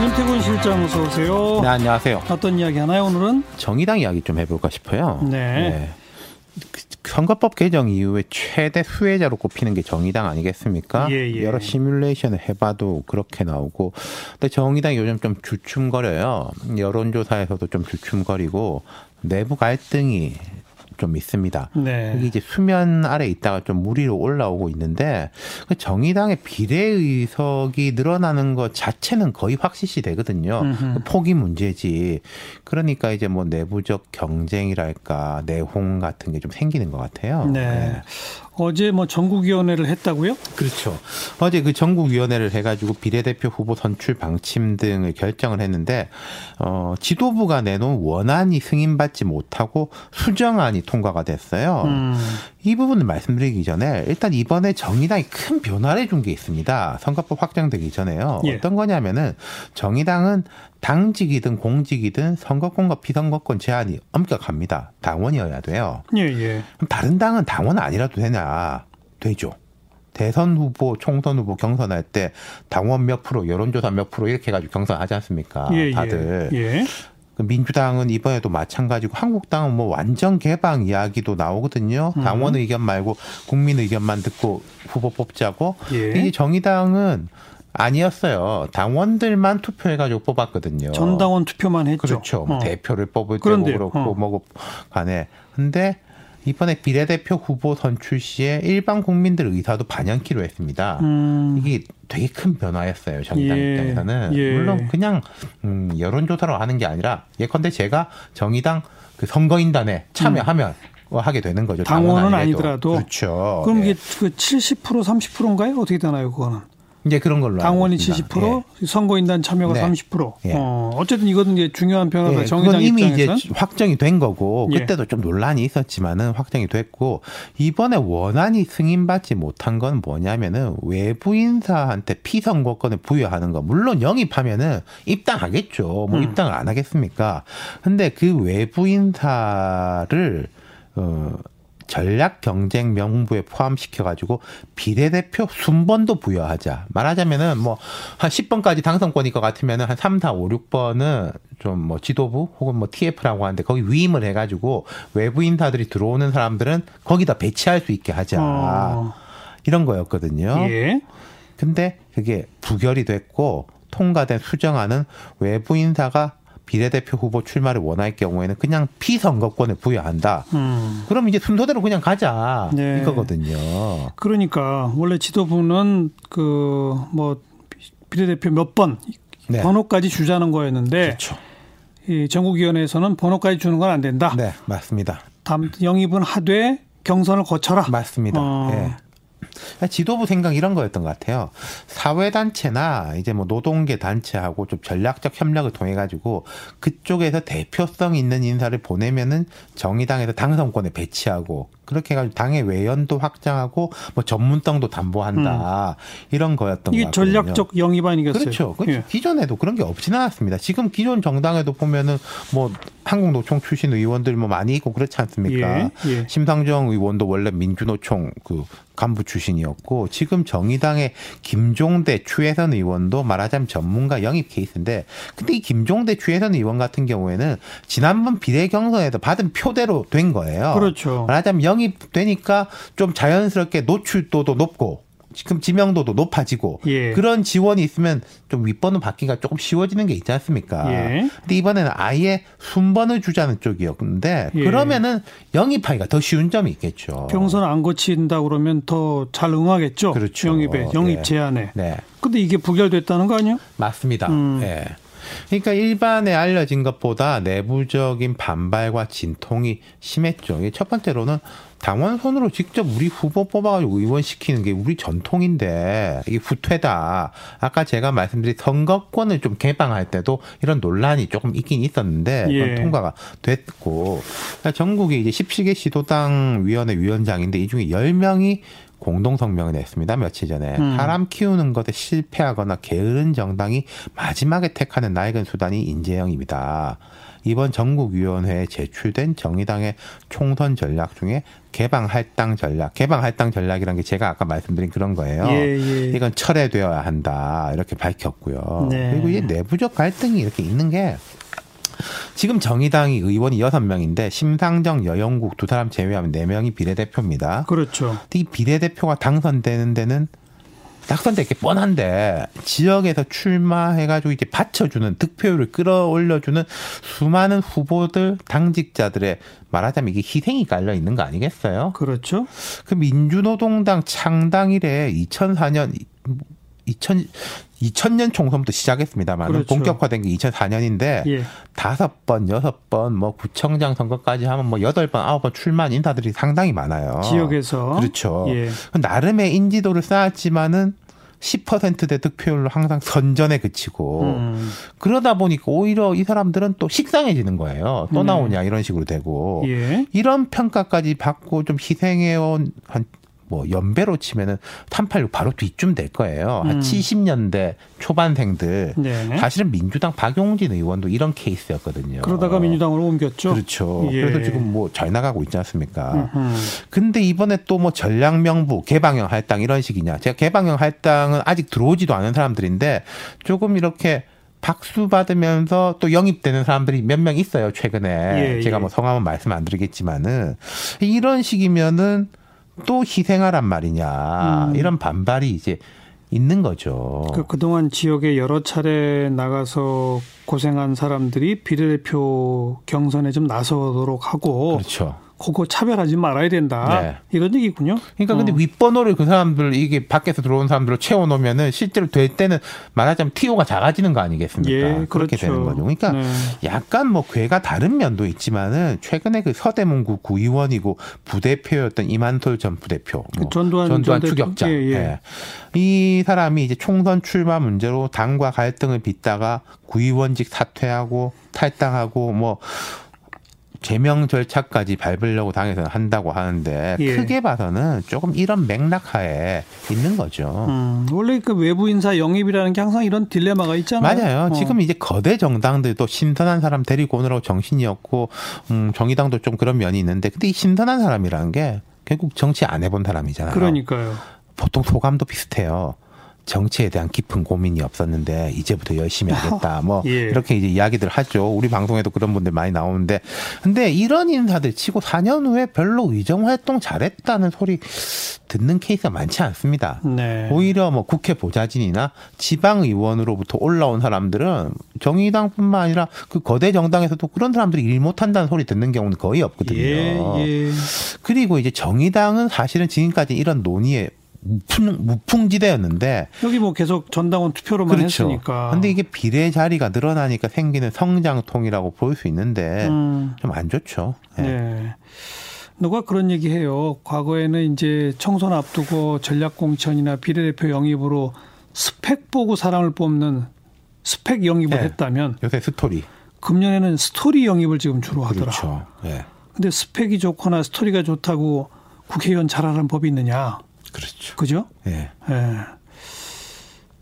윤태곤 실장 어서 오세요. 네, 안녕하세요. 어떤 이야기 하나요, 오늘은? 정의당 이야기 좀 해볼까 싶어요. 네. 그 선거법 개정 이후에 최대 수혜자로 꼽히는 게 정의당 아니겠습니까? 예, 예. 여러 시뮬레이션을 해봐도 그렇게 나오고, 근데 정의당이 요즘 좀 주춤거려요. 여론조사에서도 좀 주춤거리고 내부 갈등이 좀 있습니다. 네. 여기 이제 수면 아래 있다가 좀물 위로 올라오고 있는데 그 정의당의 비례 의석이 늘어나는 것 자체는 거의 확실시 되거든요. 음흠. 폭이 문제지. 그러니까 이제 뭐 내부적 경쟁이랄까 내홍 같은 게 좀 생기는 것 같아요. 네. 어제 뭐 전국위원회를 했다고요? 그렇죠. 어제 그 전국위원회를 해가지고 비례대표 후보 선출 방침 등을 결정을 했는데, 어, 지도부가 내놓은 원안이 승인받지 못하고 수정안이 통과가 됐어요. 음. 이 부분을 말씀드리기 전에 일단 이번에 정의당이 큰 변화를 준 게 있습니다. 선거법 확정되기 전에요. 예. 어떤 거냐면은 정의당은 당직이든 공직이든 선거권과 비선거권 제한이 엄격합니다. 당원이어야 돼요. 예, 예. 그럼 다른 당은 당원 아니라도 되냐? 되죠. 대선 후보, 총선 후보 경선할 때 당원 몇 프로, 여론조사 몇 프로 이렇게 해가지고 경선하지 않습니까? 예, 다들. 예. 예. 그 민주당은 이번에도 마찬가지고 한국당은 뭐 완전 개방 이야기도 나오거든요. 음. 당원 의견 말고 국민 의견만 듣고 후보 뽑자고. 예. 이 정의당은 아니었어요. 당원들만 투표해가지고 뽑았거든요. 전당원 투표만 했죠. 그렇죠. 뭐 어. 대표를 뽑을 때도 그런데요. 그렇고 어. 뭐 간에. 근데 이번에 비례대표 후보 선출 시에 일반 국민들 의사도 반영키로 했습니다. 음. 이게 되게 큰 변화였어요. 정의당 예. 입장에서는. 예. 물론 그냥 음, 여론조사로 하는 게 아니라 예컨대 제가 정의당 그 선거인단에 참여하면 하게 되는 거죠. 음. 당원은 당원 아니더라도. 그렇죠. 그럼 예. 이게 그 70% 30%인가요? 어떻게 되나요, 그거는? 이제 그런 걸로 당원이 알고 있습니다. 70%, 선거인단 참여가 네. 30%. 예. 어, 어쨌든 이거는 이제 중요한 변화다. 예, 정의당 이미 입장에서는. 이제 확정이 된 거고 예. 그때도 좀 논란이 있었지만은 확정이 됐고 이번에 원안이 승인받지 못한 건 뭐냐면은 외부 인사한테 피선거권을 부여하는 거 물론 영입하면은 입당하겠죠. 뭐 음. 입당을 안 하겠습니까? 근데 그 외부 인사를 어 전략 경쟁 명부에 포함시켜 가지고 비례대표 순번도 부여하자. 말하자면은 뭐 한 10번까지 당선권일 것 같으면은 한 3, 4, 5, 6번은 좀 뭐 지도부 혹은 뭐 TF라고 하는데 거기 위임을 해 가지고 외부 인사들이 들어오는 사람들은 거기다 배치할 수 있게 하자. 어. 이런 거였거든요. 예. 근데 그게 부결이 됐고 통과된 수정안은 외부 인사가 비례대표 후보 출마를 원할 경우에는 그냥 피선거권을 부여한다. 음. 그럼 이제 순서대로 그냥 가자 네. 이거거든요. 그러니까 원래 지도부는 그 뭐 비례대표 몇번 네. 번호까지 주자는 거였는데 그렇죠. 이 전국위원회에서는 번호까지 주는 건 안 된다. 네, 맞습니다. 다음 영입은 하되 경선을 거쳐라. 맞습니다. 어. 예. 지도부 생각 이런 거였던 것 같아요. 사회단체나 이제 뭐 노동계 단체하고 좀 전략적 협력을 통해 가지고 그쪽에서 대표성 있는 인사를 보내면은 정의당에서 당선권에 배치하고 그렇게 해가지고 당의 외연도 확장하고 뭐 전문성도 담보한다 이런 거였던 것 이게. 전략적 영입 아니겠어요? 그렇죠. 그 예. 기존에도 그런 게 없지는 않았습니다. 지금 기존 정당에도 보면은 뭐 한국노총 출신 의원들 뭐 많이 있고 그렇지 않습니까? 예, 예. 심상정 의원도 원래 민주노총 그 간부 출신이었고 지금 정의당의 김종대 추혜선 의원도 말하자면 전문가 영입 케이스인데 근데 이 김종대 추혜선 의원 같은 경우에는 지난번 비례 경선에도 받은 표대로 된 거예요. 그렇죠. 말하자면 영 입되니까 좀 자연스럽게 노출도도 높고 지금 지명도도 높아지고 예. 그런 지원이 있으면 좀 윗번호 받기가 조금 쉬워지는 게 있지 않습니까? 예. 근데 이번에는 아예 순번을 주자는 쪽이었는데 예. 그러면은 영입하기가 더 쉬운 점이 있겠죠. 경선 안 거친다 그러면 더 잘 응하겠죠. 그렇죠. 영입에 영입 네. 제안에. 네. 근데 이게 부결됐다는 거 아니에요? 맞습니다. 음. 예. 그러니까 일반에 알려진 것보다 내부적인 반발과 진통이 심했죠. 첫 번째로는 당원 손으로 직접 우리 후보 뽑아가지고 의원 시키는 게 우리 전통인데 이게 후퇴다. 아까 제가 말씀드린 선거권을 좀 개방할 때도 이런 논란이 조금 있긴 있었는데 예. 통과가 됐고 그러니까 전국에 이제 17개 시도당 위원회 위원장인데 이 중에 10명이 공동 성명을 냈습니다. 며칠 전에 음. 사람 키우는 것에 실패하거나 게으른 정당이 마지막에 택하는 낡은 수단이 인재영입니다. 이번 전국위원회에 제출된 정의당의 총선 전략 중에 개방 할당 전략, 개방 할당 전략이란 게 제가 아까 말씀드린 그런 거예요. 예, 예. 이건 철회되어야 한다 이렇게 밝혔고요. 네. 그리고 이 내부적 갈등이 이렇게 있는 게 지금 정의당이 의원이 여섯 명인데 심상정, 여영국 두 사람 제외하면 네 명이 비례대표입니다. 그렇죠. 이 비례대표가 당선되는 데는 당선될 게 뻔한데 지역에서 출마해가지고 이제 받쳐주는 득표율을 끌어올려주는 수많은 후보들 당직자들의 말하자면 이게 희생이 깔려 있는 거 아니겠어요? 그렇죠. 그 민주노동당 창당 이래 2004년 2000 2000년 총선부터 시작했습니다만 그렇죠. 본격화된 게 2004년인데 예. 다섯 번, 여섯 번, 뭐 구청장 선거까지 하면 뭐 여덟 번, 아홉 번 출마한 인사들이 상당히 많아요. 지역에서 그렇죠. 예. 나름의 인지도를 쌓았지만은 10%대 득표율로 항상 선전에 그치고 음. 그러다 보니까 오히려 이 사람들은 또 식상해지는 거예요. 또 네. 나오냐 이런 식으로 되고 예. 이런 평가까지 받고 좀 희생해온 한 뭐 연배로 치면은 386 바로 뒤쯤 될 거예요. 음. 한 70년대 초반생들. 네. 사실은 민주당 박용진 의원도 이런 케이스였거든요. 그러다가 민주당으로 옮겼죠. 그렇죠. 예. 그래서 지금 뭐 잘 나가고 있지 않습니까? 음. 근데 이번에 또 뭐 전략 명부, 개방형 할당 이런 식이냐. 제가 개방형 할당은 아직 들어오지도 않은 사람들인데 조금 이렇게 박수 받으면서 또 영입되는 사람들이 몇 명 있어요, 최근에. 예, 제가 예. 뭐 성함은 말씀 안 드리겠지만은 이런 식이면은 또 희생하란 말이냐. 음. 이런 반발이 이제 있는 거죠. 그 그동안 지역에 여러 차례 나가서 고생한 사람들이 비례대표 경선에 좀 나서도록 하고 그렇죠. 그거 차별하지 말아야 된다. 네. 이런 얘기군요. 그러니까 근데 어. 윗번호를 그 사람들 이게 밖에서 들어온 사람들로 채워 놓으면은 실제로 될 때는 말하자면 티오가 작아지는 거 아니겠습니까? 예, 그렇게 그렇죠. 되는 거죠. 그러니까 네. 약간 뭐 괴가 다른 면도 있지만은 최근에 그 서대문구 구의원이고 부대표였던 이만솔 전 부대표, 그뭐 전두환 전두환 전 대표- 추격자, 예, 예. 예. 이 사람이 이제 총선 출마 문제로 당과 갈등을 빚다가 구의원직 사퇴하고 탈당하고 뭐 제명 절차까지 밟으려고 당에서 한다고 하는데 예. 크게 봐서는 조금 이런 맥락하에 있는 거죠. 음, 원래 그 외부 인사 영입이라는 게 항상 이런 딜레마가 있잖아요. 맞아요. 어. 지금 이제 거대 정당들도 신선한 사람 데리고 오느라고 정신이 없고, 음, 정의당도 좀 그런 면이 있는데, 근데 이 신선한 사람이라는 게 결국 정치 안 해본 사람이잖아요. 그러니까요. 보통 소감도 비슷해요. 정치에 대한 깊은 고민이 없었는데 이제부터 열심히 하겠다. 뭐 예. 이렇게 이제 이야기들 하죠. 우리 방송에도 그런 분들 많이 나오는데 근데 이런 인사들 치고 4년 후에 별로 의정 활동 잘했다는 소리 듣는 케이스가 많지 않습니다. 네. 오히려 뭐 국회 보좌진이나 지방 의원으로부터 올라온 사람들은 정의당뿐만 아니라 그 거대 정당에서도 그런 사람들이 일 못한다는 소리 듣는 경우는 거의 없거든요. 예, 예. 그리고 이제 정의당은 사실은 지금까지 이런 논의에 무풍, 무풍 지대였는데 여기 뭐 계속 전당원 투표로만 그렇죠. 했으니까. 근데 이게 비례 자리가 늘어나니까 생기는 성장통이라고 볼 수 있는데 음, 좀안 좋죠. 예. 네. 누가 그런 얘기해요. 과거에는 이제 총선 앞두고 전략공천이나 비례대표 영입으로 스펙 보고 사람을 뽑는 스펙 영입을 네. 했다면 요새 스토리. 금년에는 스토리 영입을 지금 주로 하더라. 그렇죠. 예. 근데 스펙이 좋거나 스토리가 좋다고 국회의원 잘하는 법이 있느냐? 그렇죠. 그죠? 예. 예.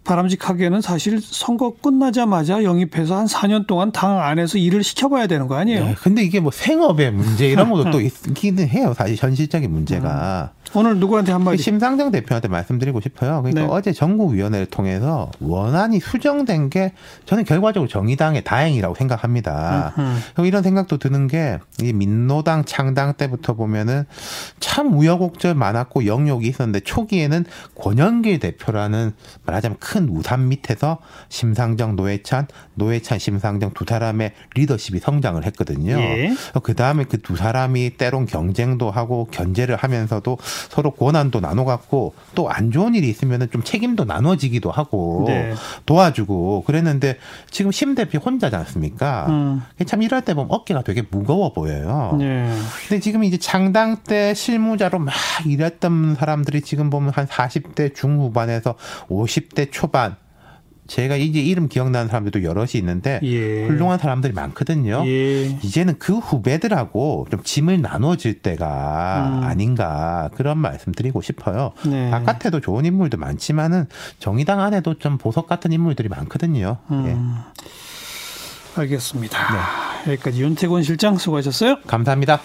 바람직하게는 사실 선거 끝나자마자 영입해서 한 4년 동안 당 안에서 일을 시켜봐야 되는 거 아니에요? 예. 근데 이게 뭐 생업의 문제 이런 것도 또 있기는 해요. 사실 현실적인 문제가. 오늘 누구한테 그 한마디? 심상정 대표한테 말씀드리고 싶어요. 그러니까 네. 어제 전국위원회를 통해서 원안이 수정된 게 저는 결과적으로 정의당의 다행이라고 생각합니다. 음, 그리고 이런 생각도 드는 게 이 민노당 창당 때부터 보면은 참 우여곡절 많았고 영역이 있었는데 초기에는 권영길 대표라는 말하자면 큰 우산 밑에서 심상정 노회찬 노회찬 심상정 두 사람의 리더십이 성장을 했거든요. 예. 그 다음에 그 두 사람이 때론 경쟁도 하고 견제를 하면서도 서로 권한도 나눠 갖고 또 안 좋은 일이 있으면은 좀 책임도 나눠지기도 하고 네. 도와주고 그랬는데 지금 심 대표 혼자지 않습니까? 음. 참 이럴 때 보면 어깨가 되게 무거워 보여요. 네. 근데 지금 이제 창당 때 실무자로 막 일했던 사람들이 지금 보면 한 40대 중후반에서 50대 초반 제가 이제 이름 기억나는 사람들도 여럿이 있는데 예. 훌륭한 사람들이 많거든요. 예. 이제는 그 후배들하고 좀 짐을 나눠질 때가 음. 아닌가 그런 말씀 드리고 싶어요. 네. 바깥에도 좋은 인물도 많지만은 정의당 안에도 좀 보석 같은 인물들이 많거든요. 예. 음. 알겠습니다. 네. 여기까지 윤태곤 실장 수고하셨어요. 감사합니다.